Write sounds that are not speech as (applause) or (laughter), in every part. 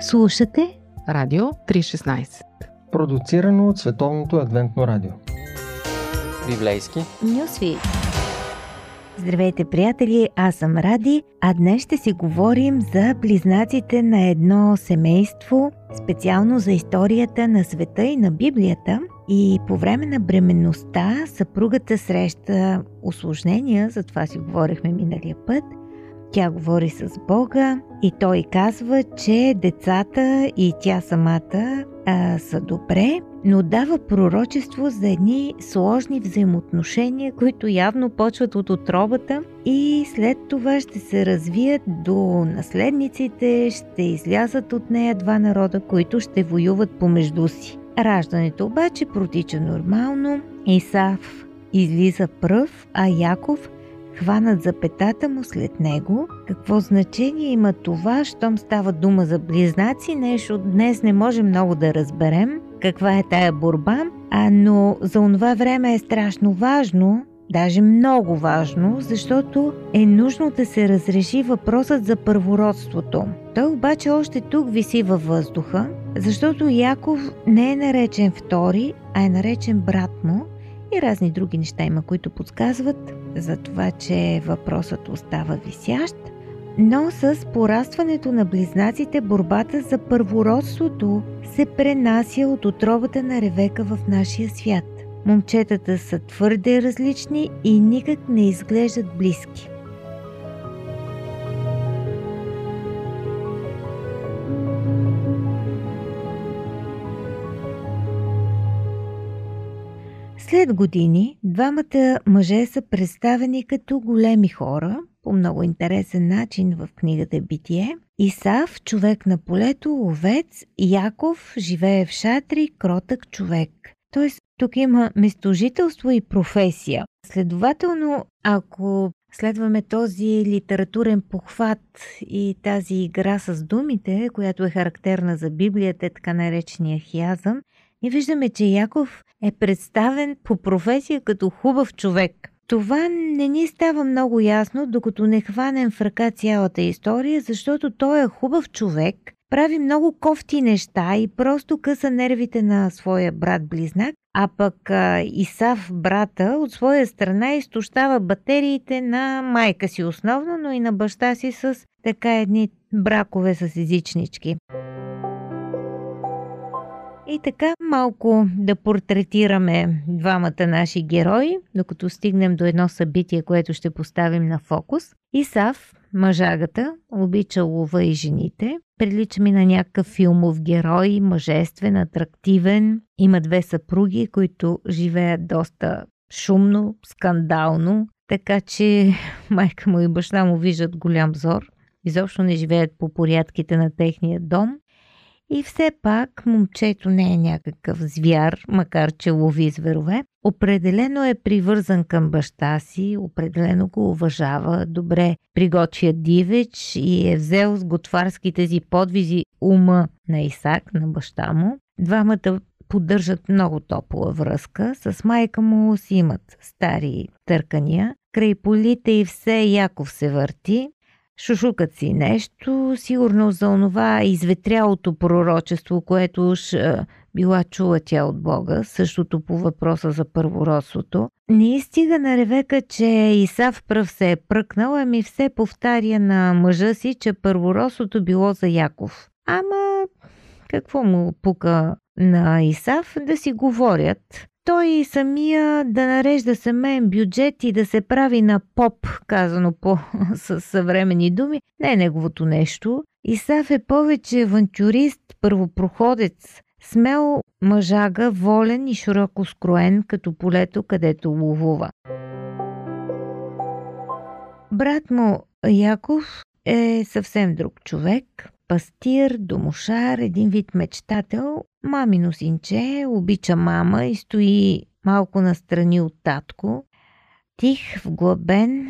Слушате Радио 316 Продуцирано от Световното адвентно радио Библейски Нюсви Здравейте, приятели! Аз съм Ради, а днес ще си говорим за близнаците на едно семейство, специално за историята на света и на Библията. И по време на бременността съпругата среща осложнения, за това си говорихме миналия път. Тя говори с Бога и той казва, че децата и тя самата а, са добре, но дава пророчество за едни сложни взаимоотношения, които явно почват от отробата и след това ще се развият до наследниците, ще излязат от нея два народа, които ще воюват помежду си. Раждането обаче протича нормално, Исав излиза пръв, а Яков хванат за петата му след него. Какво значение има това, щом става дума за близнаци, нещо днес не може много да разберем каква е тая борба, а, но за онова време е страшно важно, даже много важно, защото е нужно да се разреши въпросът за първородството. Той обаче още тук виси във въздуха, защото Яков не е наречен втори, а е наречен брат му и разни други неща има, които подсказват за това, че въпросът остава висящ. Но с порастването на близнаците борбата за първородството се пренася от отробата на Ревека в нашия свят. Момчетата са твърде различни и никак не изглеждат близки. След години двамата мъже са представени като големи хора, по много интересен начин в книгата Битие. Исав, човек на полето, овец, Яков живее в шатри, кротък човек. Тоест, тук има местожителство и професия. Следователно, ако следваме този литературен похват и тази игра с думите, която е характерна за Библията, така наречения хиазъм, ние виждаме, че Яков е представен по професия като хубав човек. Това не ни става много ясно, докато не хванем в ръка цялата история, защото той е хубав човек, прави много кофти неща и просто къса нервите на своя брат-близнак, а пък Исав, брата, от своя страна изтощава батериите на майка си основно, но и на баща си с така едни бракове с езичнички. И така малко да портретираме двамата наши герои, докато стигнем до едно събитие, което ще поставим на фокус. Исав, мъжагата, обича лова и жените. Прилича ми на някакъв филмов герой, мъжествен, атрактивен. Има две съпруги, които живеят доста шумно, скандално, така че (laughs) майка му и баща му виждат голям зор. Изобщо не живеят по порядките на техния дом. И все пак момчето не е някакъв звяр, макар че лови зверове. Определено е привързан към баща си, определено го уважава, добре приготвя дивеч и е взел с готварските си подвизи ума на Исак, на баща му. Двамата поддържат много топла връзка. С майка му си имат стари търкания. Край полите и все Яков се върти шушукат си нещо, сигурно за онова изветрялото пророчество, което уж а, била чула тя от Бога, същото по въпроса за първородството. Не стига на Ревека, че Исав пръв се е пръкнал, ами все повтаря на мъжа си, че първородството било за Яков. Ама какво му пука на Исав да си говорят? Той самия да нарежда семейен бюджет и да се прави на поп, казано по (laughs) съвремени думи, не е неговото нещо. Исав е повече авантюрист, първопроходец, смел мъжага, волен и широко скроен, като полето, където ловува. Брат му Яков е съвсем друг човек пастир, домошар, един вид мечтател, мамино синче, обича мама и стои малко настрани от татко. Тих, вглъбен,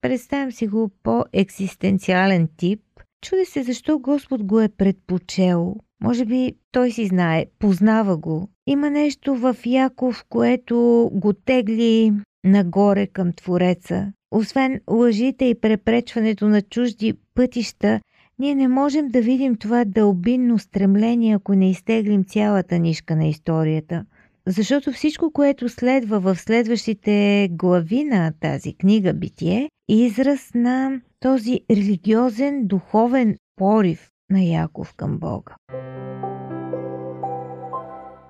представям си го по-екзистенциален тип. Чуди се защо Господ го е предпочел. Може би той си знае, познава го. Има нещо в Яков, което го тегли нагоре към Твореца. Освен лъжите и препречването на чужди пътища, ние не можем да видим това дълбинно стремление, ако не изтеглим цялата нишка на историята. Защото всичко, което следва в следващите глави на тази книга Битие, е израз на този религиозен, духовен порив на Яков към Бога.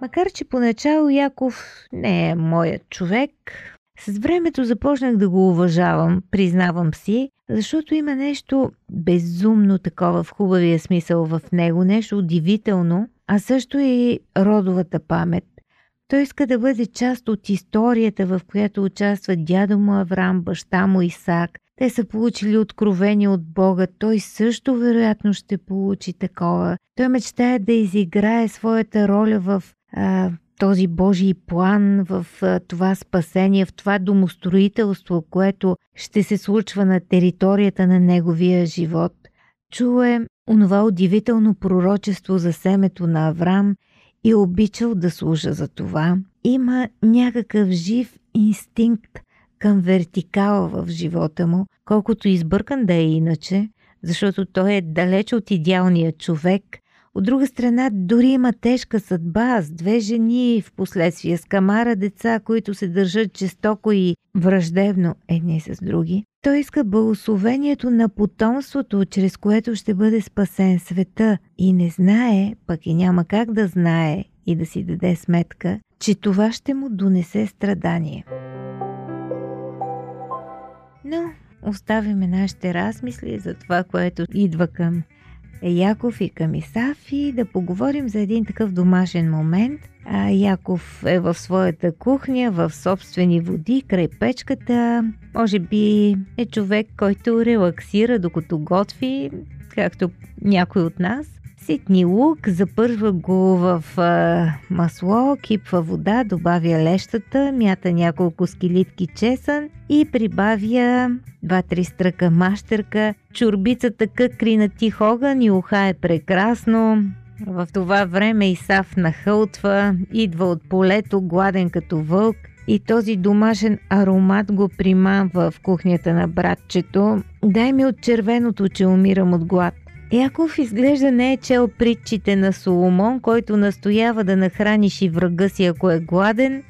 Макар, че поначало Яков не е моят човек, с времето започнах да го уважавам, признавам си, защото има нещо безумно такова в хубавия смисъл в него, нещо удивително, а също и родовата памет. Той иска да бъде част от историята, в която участва дядо му Авраам, баща му Исак. Те са получили откровение от Бога. Той също вероятно ще получи такова. Той мечтае да изиграе своята роля в а, този Божий план, в това спасение, в това домостроителство, което ще се случва на територията на неговия живот. Чуе онова удивително пророчество за семето на Авраам и е обичал да служа за това. Има някакъв жив инстинкт към вертикала в живота му, колкото избъркан да е иначе, защото той е далеч от идеалния човек, от друга страна, дори има тежка съдба с две жени, в последствие с камара деца, които се държат жестоко и враждебно едни с други. Той иска благословението на потомството, чрез което ще бъде спасен света и не знае, пък и няма как да знае и да си даде сметка, че това ще му донесе страдание. Но оставяме нашите размисли за това, което идва към Яков и към Исав и да поговорим за един такъв домашен момент. А, Яков е в своята кухня, в собствени води, край печката. Може би е човек, който релаксира докато готви, както някой от нас. Ситни лук, запърва го в а, масло, кипва вода, добавя лещата, мята няколко скелитки чесън и прибавя 2-3 стръка мащерка. Чурбицата къкри на тих огън и уха е прекрасно. В това време Исав нахълтва, идва от полето, гладен като вълк и този домашен аромат го примамва в кухнята на братчето. Дай ми от червеното, че умирам от глад. Яков изглежда не е чел притчите на Соломон, който настоява да нахраниш и врага си, ако е гладен.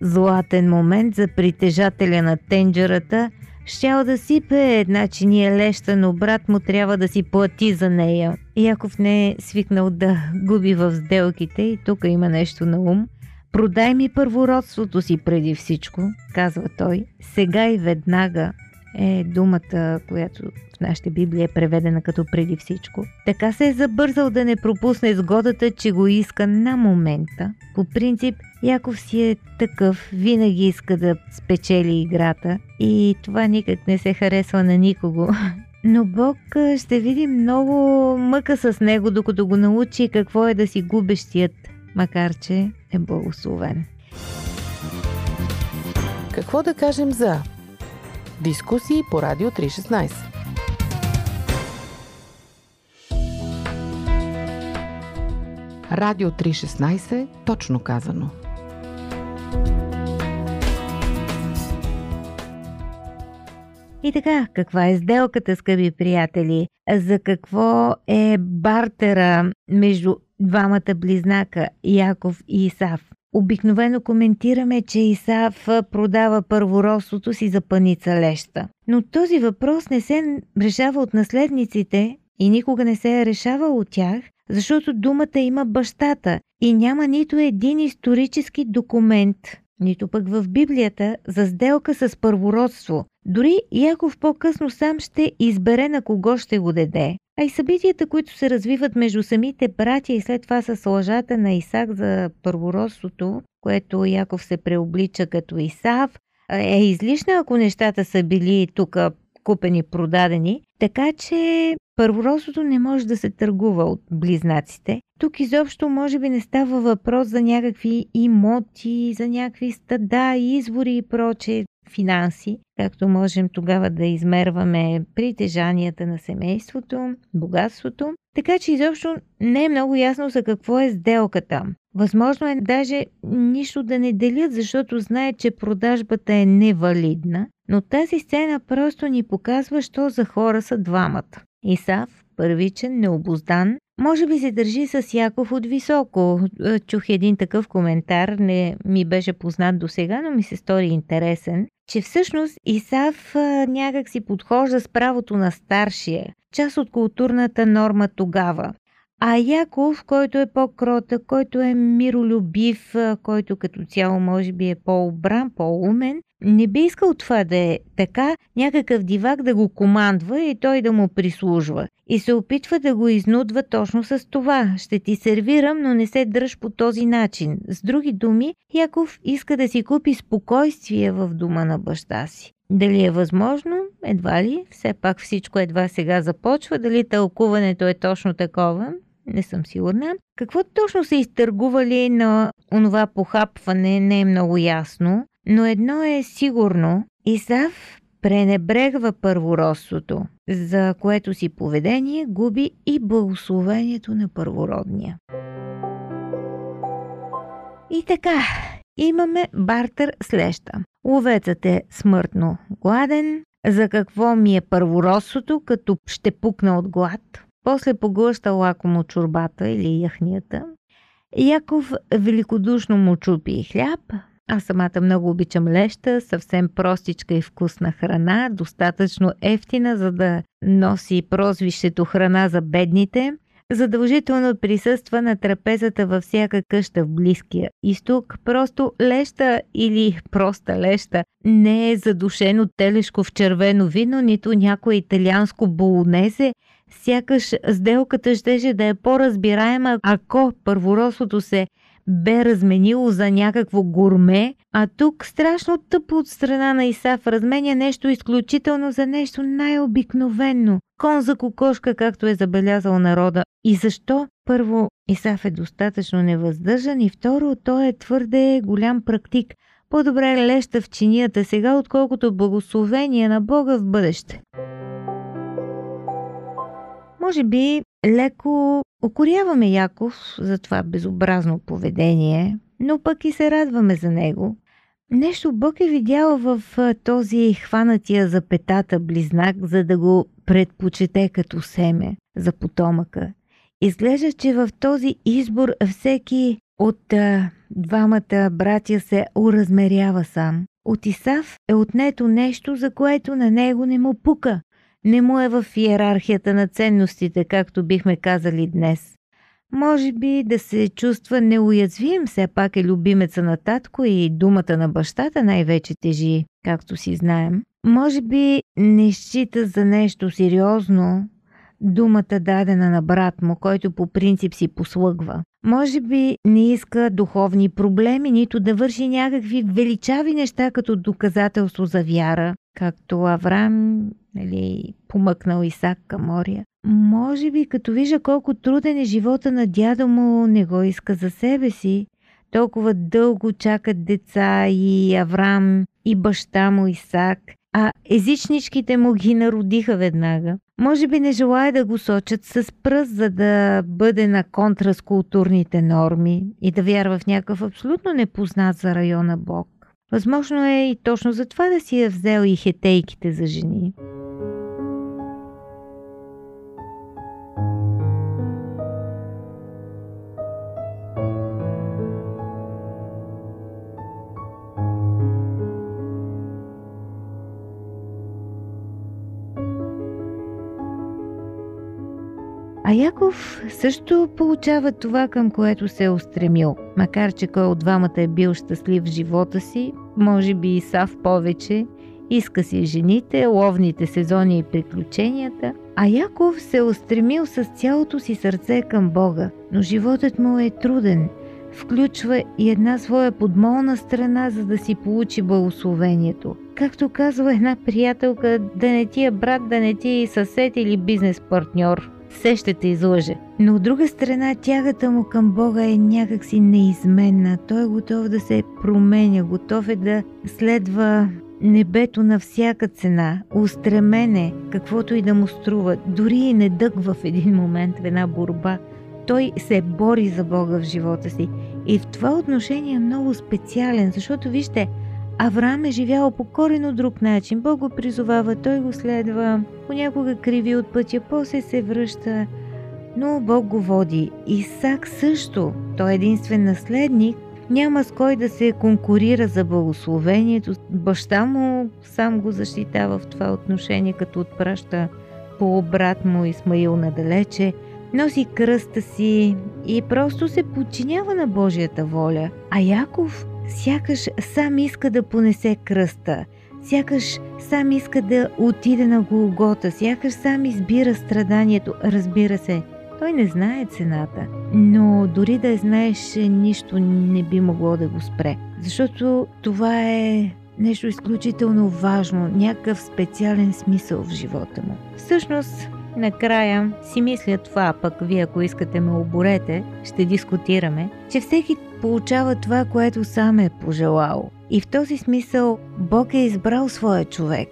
Златен момент за притежателя на тенджерата. Щял да сипе една чиния леща, но брат му трябва да си плати за нея. Яков не е свикнал да губи в сделките и тук има нещо на ум. Продай ми първородството си преди всичко, казва той. Сега и веднага е думата, която в нашата Библия е преведена като преди всичко. Така се е забързал да не пропусне сгодата, че го иска на момента. По принцип, Яков си е такъв, винаги иска да спечели играта и това никак не се харесва на никого. (laughs) Но Бог ще види много мъка с него, докато го научи какво е да си губещият, макар че е благословен. Какво да кажем за Дискусии по Радио 316. Радио 316, точно казано. И така, каква е сделката, скъпи приятели? За какво е бартера между двамата близнака Яков и Исав? Обикновено коментираме, че Исав продава първородството си за паница леща. Но този въпрос не се решава от наследниците и никога не се е решавал от тях, защото думата има бащата и няма нито един исторически документ, нито пък в Библията, за сделка с първородство. Дори Яков по-късно сам ще избере на кого ще го даде. А и събитията, които се развиват между самите братя и след това с лъжата на Исак за първородството, което Яков се преоблича като Исав, е излишна, ако нещата са били тук купени, продадени. Така че първородството не може да се търгува от близнаците. Тук изобщо може би не става въпрос за някакви имоти, за някакви стада, извори и проче финанси, както можем тогава да измерваме притежанията на семейството, богатството. Така че изобщо не е много ясно за какво е сделката. Възможно е даже нищо да не делят, защото знаят, че продажбата е невалидна, но тази сцена просто ни показва, що за хора са двамата. Исав, първичен, необоздан, може би се държи с Яков от високо. Е, чух един такъв коментар, не ми беше познат до сега, но ми се стори интересен, че всъщност Исав някак си подхожда с правото на старшия, част от културната норма тогава. А Яков, който е по-кротък, който е миролюбив, който като цяло може би е по-обран, по-умен, не би искал това да е така, някакъв дивак да го командва и той да му прислужва. И се опитва да го изнудва точно с това. Ще ти сервирам, но не се дръж по този начин. С други думи, Яков иска да си купи спокойствие в дома на баща си. Дали е възможно? Едва ли. Все пак всичко едва сега започва. Дали тълкуването е точно такова? Не съм сигурна. Какво точно са изтъргували на онова похапване не е много ясно. Но едно е сигурно, Исав пренебрегва първородството, за което си поведение губи и благословението на първородния. И така, имаме бартер с леща. Ловецът е смъртно гладен. За какво ми е първородството, като ще пукна от глад? После поглъща лакомо чурбата или яхнията. Яков великодушно му чупи хляб, аз самата много обичам леща, съвсем простичка и вкусна храна, достатъчно ефтина, за да носи прозвището храна за бедните. Задължително присъства на трапезата във всяка къща в Близкия изток. Просто леща или проста леща не е задушено телешко в червено вино, нито някое италианско болонезе. Сякаш сделката щеше да е по-разбираема, ако първоросото се бе разменило за някакво гурме, а тук страшно тъпо от страна на Исаф разменя нещо изключително за нещо най-обикновено. Кон за кокошка, както е забелязал народа. И защо? Първо, Исаф е достатъчно невъздържан и второ, той е твърде голям практик. По-добре леща в чинията сега, отколкото благословение на Бога в бъдеще. Може би леко Окоряваме Яков за това безобразно поведение, но пък и се радваме за него. Нещо Бог е видял в този хванатия за петата близнак, за да го предпочете като семе за потомъка. Изглежда, че в този избор всеки от а, двамата братя се уразмерява сам. От Исав е отнето нещо, за което на него не му пука не му е в иерархията на ценностите, както бихме казали днес. Може би да се чувства неуязвим, все пак е любимеца на татко и думата на бащата най-вече тежи, както си знаем. Може би не счита за нещо сериозно думата дадена на брат му, който по принцип си послъгва. Може би не иска духовни проблеми, нито да върши някакви величави неща като доказателство за вяра, както Авраам нали, помъкнал Исак към моря. Може би като вижда колко труден е живота на дядо му, не го иска за себе си. Толкова дълго чакат деца и Авраам, и баща му Исак, а езичничките му ги народиха веднага. Може би не желая да го сочат с пръст, за да бъде на контра с културните норми и да вярва в някакъв абсолютно непознат за района Бог. Възможно е и точно за това да си е взел и хетейките за жени. А Яков също получава това, към което се е устремил. Макар, че кой от двамата е бил щастлив в живота си, може би и Сав повече, иска си жените, ловните сезони и приключенията, а Яков се е устремил с цялото си сърце към Бога, но животът му е труден. Включва и една своя подмолна страна, за да си получи благословението. Както казва една приятелка, да не ти е брат, да не ти е съсед или бизнес партньор – все ще те излъже. Но от друга страна, тягата му към Бога е някакси неизменна. Той е готов да се променя, готов е да следва небето на всяка цена, устремене, каквото и да му струва, дори и недък в един момент в една борба. Той се бори за Бога в живота си. И в това отношение е много специален, защото вижте, Авраам е живял по корено друг начин. Бог го призовава, той го следва, понякога криви от пътя, после се връща, но Бог го води. Исак също, той е единствен наследник, няма с кой да се конкурира за благословението. Баща му сам го защитава в това отношение, като отпраща по брат му Исмаил надалече, носи кръста си и просто се подчинява на Божията воля. А Яков сякаш сам иска да понесе кръста, сякаш сам иска да отиде на Голгота, сякаш сам избира страданието. Разбира се, той не знае цената, но дори да я знаеш, нищо не би могло да го спре. Защото това е нещо изключително важно, някакъв специален смисъл в живота му. Всъщност, накрая си мисля това, пък вие ако искате ме оборете, ще дискутираме, че всеки получава това, което сам е пожелал. И в този смисъл Бог е избрал своя човек.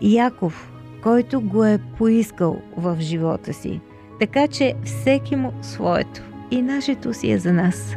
Яков, който го е поискал в живота си. Така че всеки му своето. И нашето си е за нас.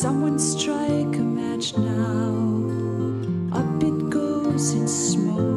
Someone strike a match now, up it goes in smoke.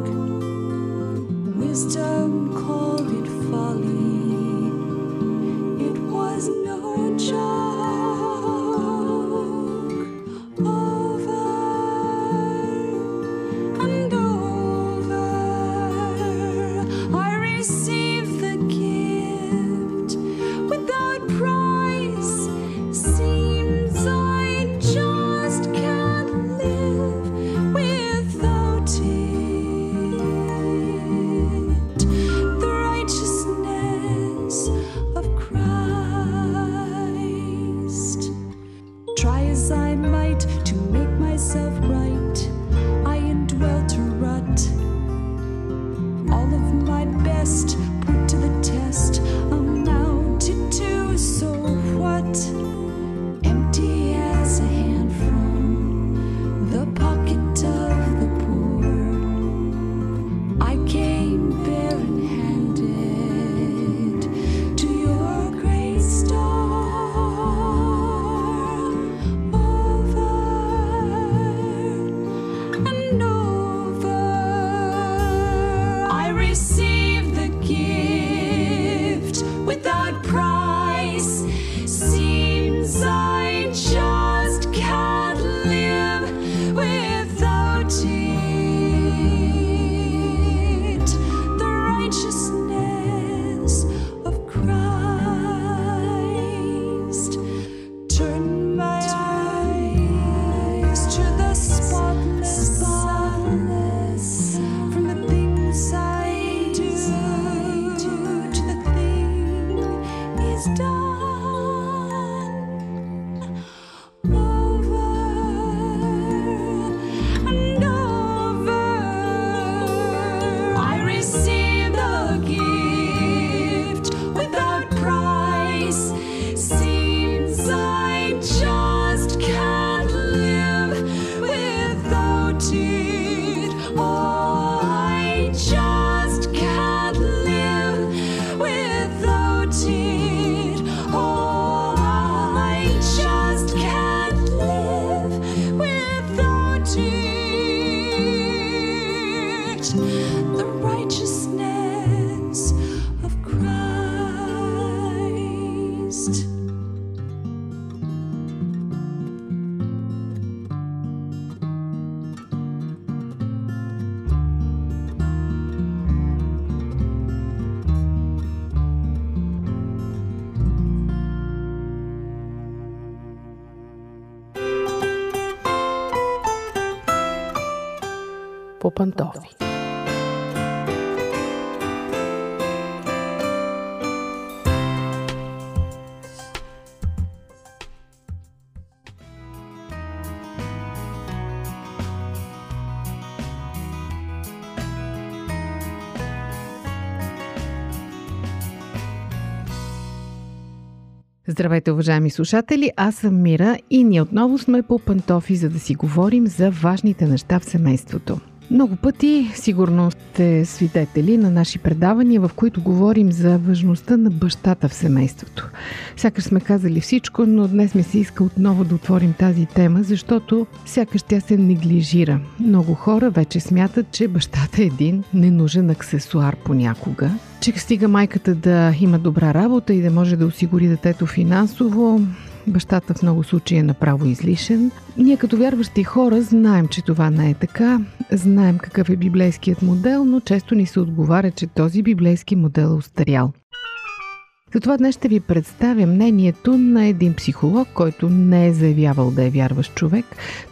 Best used. Popantoff. Здравейте, уважаеми слушатели! Аз съм Мира и ние отново сме по пантофи, за да си говорим за важните неща в семейството. Много пъти сигурно сте свидетели на наши предавания, в които говорим за важността на бащата в семейството. Сякаш сме казали всичко, но днес ми се иска отново да отворим тази тема, защото сякаш тя се неглижира. Много хора вече смятат, че бащата е един ненужен аксесуар понякога, че стига майката да има добра работа и да може да осигури детето финансово, бащата в много случаи е направо излишен. Ние като вярващи хора знаем, че това не е така, знаем какъв е библейският модел, но често ни се отговаря, че този библейски модел е устарял. Затова днес ще ви представя мнението на един психолог, който не е заявявал да е вярващ човек.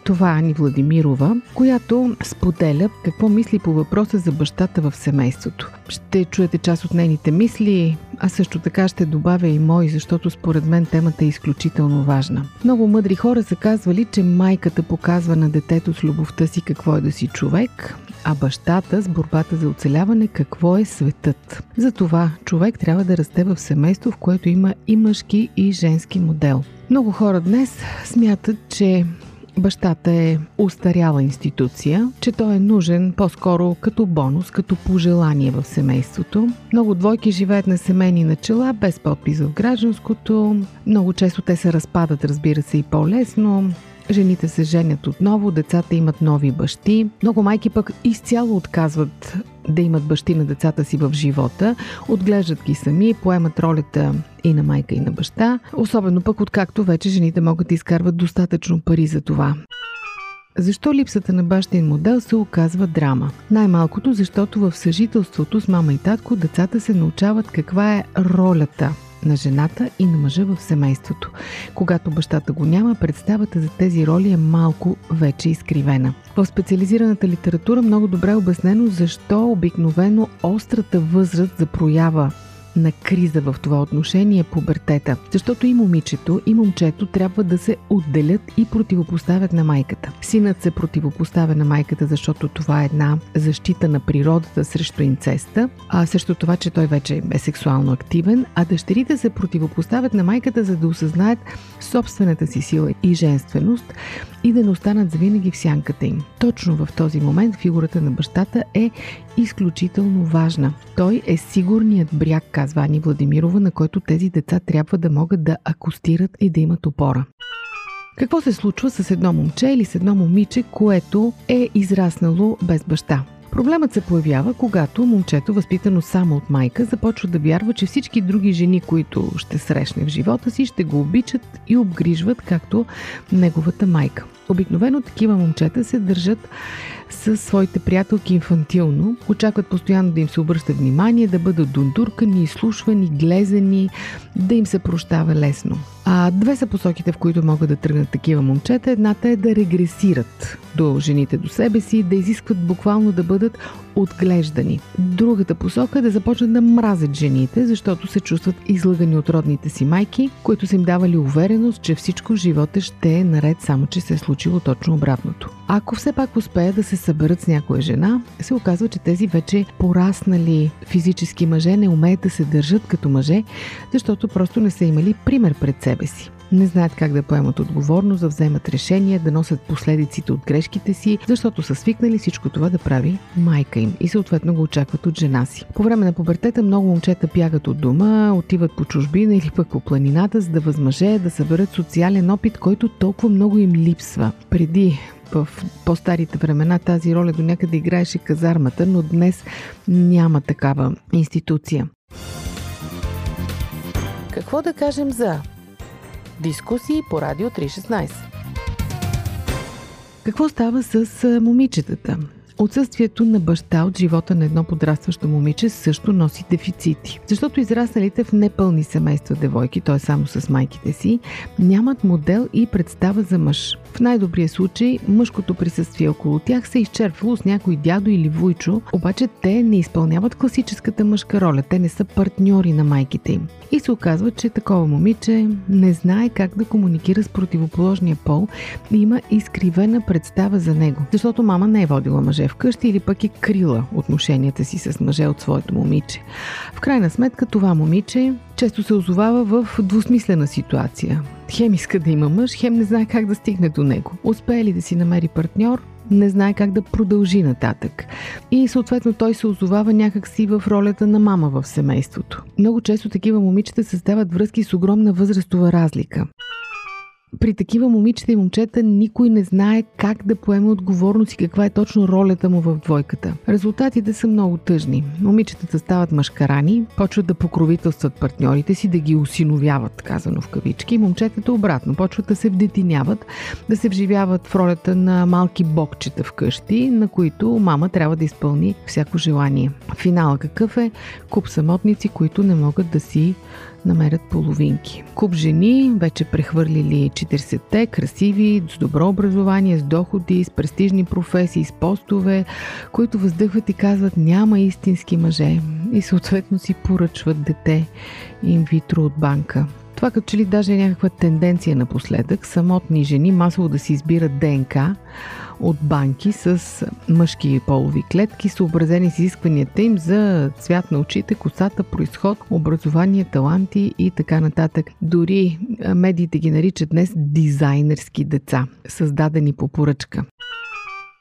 Това е Ани Владимирова, която споделя какво мисли по въпроса за бащата в семейството. Ще чуете част от нейните мисли, а също така ще добавя и мои, защото според мен темата е изключително важна. Много мъдри хора са казвали, че майката показва на детето с любовта си какво е да си човек, а бащата с борбата за оцеляване какво е светът. Затова човек трябва да расте в семейство, в което има и мъжки и женски модел. Много хора днес смятат, че бащата е устаряла институция, че той е нужен по-скоро като бонус, като пожелание в семейството. Много двойки живеят на семейни начала, без подпис в гражданското. Много често те се разпадат, разбира се, и по-лесно. Жените се женят отново, децата имат нови бащи. Много майки пък изцяло отказват да имат бащи на децата си в живота, отглеждат ги сами, поемат ролята и на майка и на баща, особено пък откакто вече жените могат да изкарват достатъчно пари за това. Защо липсата на бащин модел се оказва драма? Най-малкото, защото в съжителството с мама и татко децата се научават каква е ролята на жената и на мъжа в семейството. Когато бащата го няма, представата за тези роли е малко вече изкривена. В специализираната литература много добре е обяснено защо обикновено острата възраст за проява на криза в това отношение пубертета. Защото и момичето, и момчето трябва да се отделят и противопоставят на майката. Синът се противопоставя на майката, защото това е една защита на природата срещу инцеста, а срещу това, че той вече е сексуално активен, а дъщерите се противопоставят на майката, за да осъзнаят собствената си сила и женственост и да не останат завинаги в сянката им. Точно в този момент фигурата на бащата е изключително важна. Той е сигурният бряг, казва Ани Владимирова, на който тези деца трябва да могат да акустират и да имат опора. Какво се случва с едно момче или с едно момиче, което е израснало без баща? Проблемът се появява, когато момчето, възпитано само от майка, започва да вярва, че всички други жени, които ще срещне в живота си, ще го обичат и обгрижват, както неговата майка. Обикновено такива момчета се държат с своите приятелки инфантилно, очакват постоянно да им се обръща внимание, да бъдат дундуркани, изслушвани, глезени, да им се прощава лесно. А две са посоките, в които могат да тръгнат такива момчета. Едната е да регресират до жените до себе си, да изискват буквално да бъдат отглеждани. Другата посока е да започнат да мразят жените, защото се чувстват излагани от родните си майки, които са им давали увереност, че всичко в живота ще е наред, само че се е случило точно обратното. Ако все пак успеят да се съберат с някоя жена, се оказва, че тези вече пораснали физически мъже не умеят да се държат като мъже, защото просто не са имали пример пред себе си не знаят как да поемат отговорност, да вземат решение, да носят последиците от грешките си, защото са свикнали всичко това да прави майка им и съответно го очакват от жена си. По време на пубертета много момчета бягат от дома, отиват по чужбина или пък по планината, за да възмъже, да съберат социален опит, който толкова много им липсва. Преди в по-старите времена тази роля до някъде играеше казармата, но днес няма такава институция. Какво да кажем за Дискусии по Радио 316. Какво става с момичетата? Отсъствието на баща от живота на едно подрастващо момиче също носи дефицити. Защото израсналите в непълни семейства девойки, т.е. само с майките си, нямат модел и представа за мъж. В най-добрия случай мъжкото присъствие около тях се е изчерпвало с някой дядо или вуйчо, обаче те не изпълняват класическата мъжка роля, те не са партньори на майките им. И се оказва, че такова момиче не знае как да комуникира с противоположния пол и има изкривена представа за него. Защото мама не е водила мъже вкъщи или пък е крила отношенията си с мъже от своето момиче. В крайна сметка това момиче често се озовава в двусмислена ситуация. Хем иска да има мъж, хем не знае как да стигне до него. Успее ли да си намери партньор, не знае как да продължи нататък. И съответно той се озовава някакси в ролята на мама в семейството. Много често такива момичета създават връзки с огромна възрастова разлика при такива момичета и момчета никой не знае как да поеме отговорност и каква е точно ролята му в двойката. Резултатите са много тъжни. Момичетата стават мъжкарани, почват да покровителстват партньорите си, да ги осиновяват, казано в кавички. Момчетата обратно, почват да се вдетиняват, да се вживяват в ролята на малки бокчета вкъщи, на които мама трябва да изпълни всяко желание. Финала какъв е? Куп самотници, които не могат да си намерят половинки. Куп жени, вече прехвърлили 40-те, красиви, с добро образование, с доходи, с престижни професии, с постове, които въздъхват и казват няма истински мъже и съответно си поръчват дете инвитро от банка. Това като че ли даже е някаква тенденция напоследък, самотни жени масово да си избират ДНК, от банки с мъжки полови клетки, съобразени с изискванията им за цвят на очите, косата, происход, образование, таланти и така нататък. Дори медиите ги наричат днес дизайнерски деца, създадени по поръчка.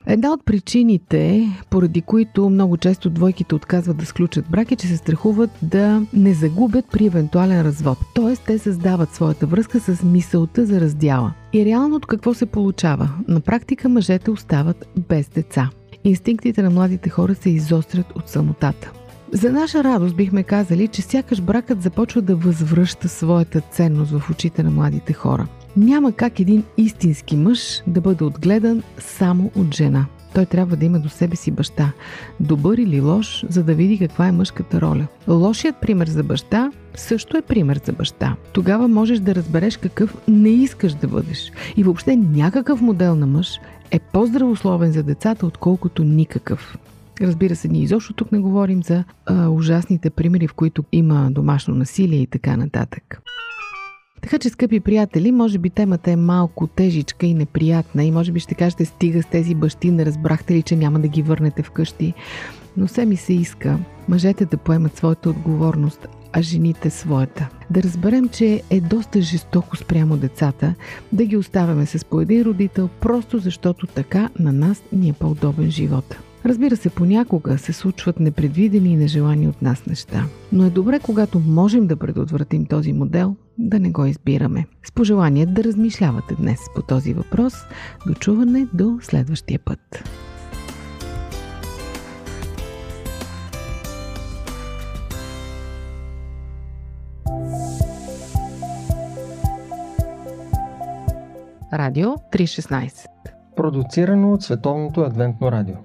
Една от причините, поради които много често двойките отказват да сключат брак е, че се страхуват да не загубят при евентуален развод. Тоест, те създават своята връзка с мисълта за раздяла. И реално от какво се получава? На практика мъжете остават без деца. Инстинктите на младите хора се изострят от самотата. За наша радост бихме казали, че сякаш бракът започва да възвръща своята ценност в очите на младите хора. Няма как един истински мъж да бъде отгледан само от жена. Той трябва да има до себе си баща. Добър или лош, за да види каква е мъжката роля. Лошият пример за баща също е пример за баща. Тогава можеш да разбереш какъв не искаш да бъдеш. И въобще някакъв модел на мъж е по-здравословен за децата, отколкото никакъв. Разбира се, ние изобщо тук не говорим за а, ужасните примери, в които има домашно насилие и така нататък. Така че, скъпи приятели, може би темата е малко тежичка и неприятна и може би ще кажете стига с тези бащи, не разбрахте ли, че няма да ги върнете вкъщи. Но все ми се иска мъжете да поемат своята отговорност, а жените своята. Да разберем, че е доста жестоко спрямо децата да ги оставяме с по един родител, просто защото така на нас ни е по-удобен живот. Разбира се, понякога се случват непредвидени и нежелани от нас неща. Но е добре, когато можем да предотвратим този модел, да не го избираме. С пожелание да размишлявате днес по този въпрос. До чуване до следващия път. Радио 316 Продуцирано от Световното адвентно радио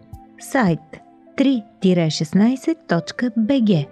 сайт 3-16.bg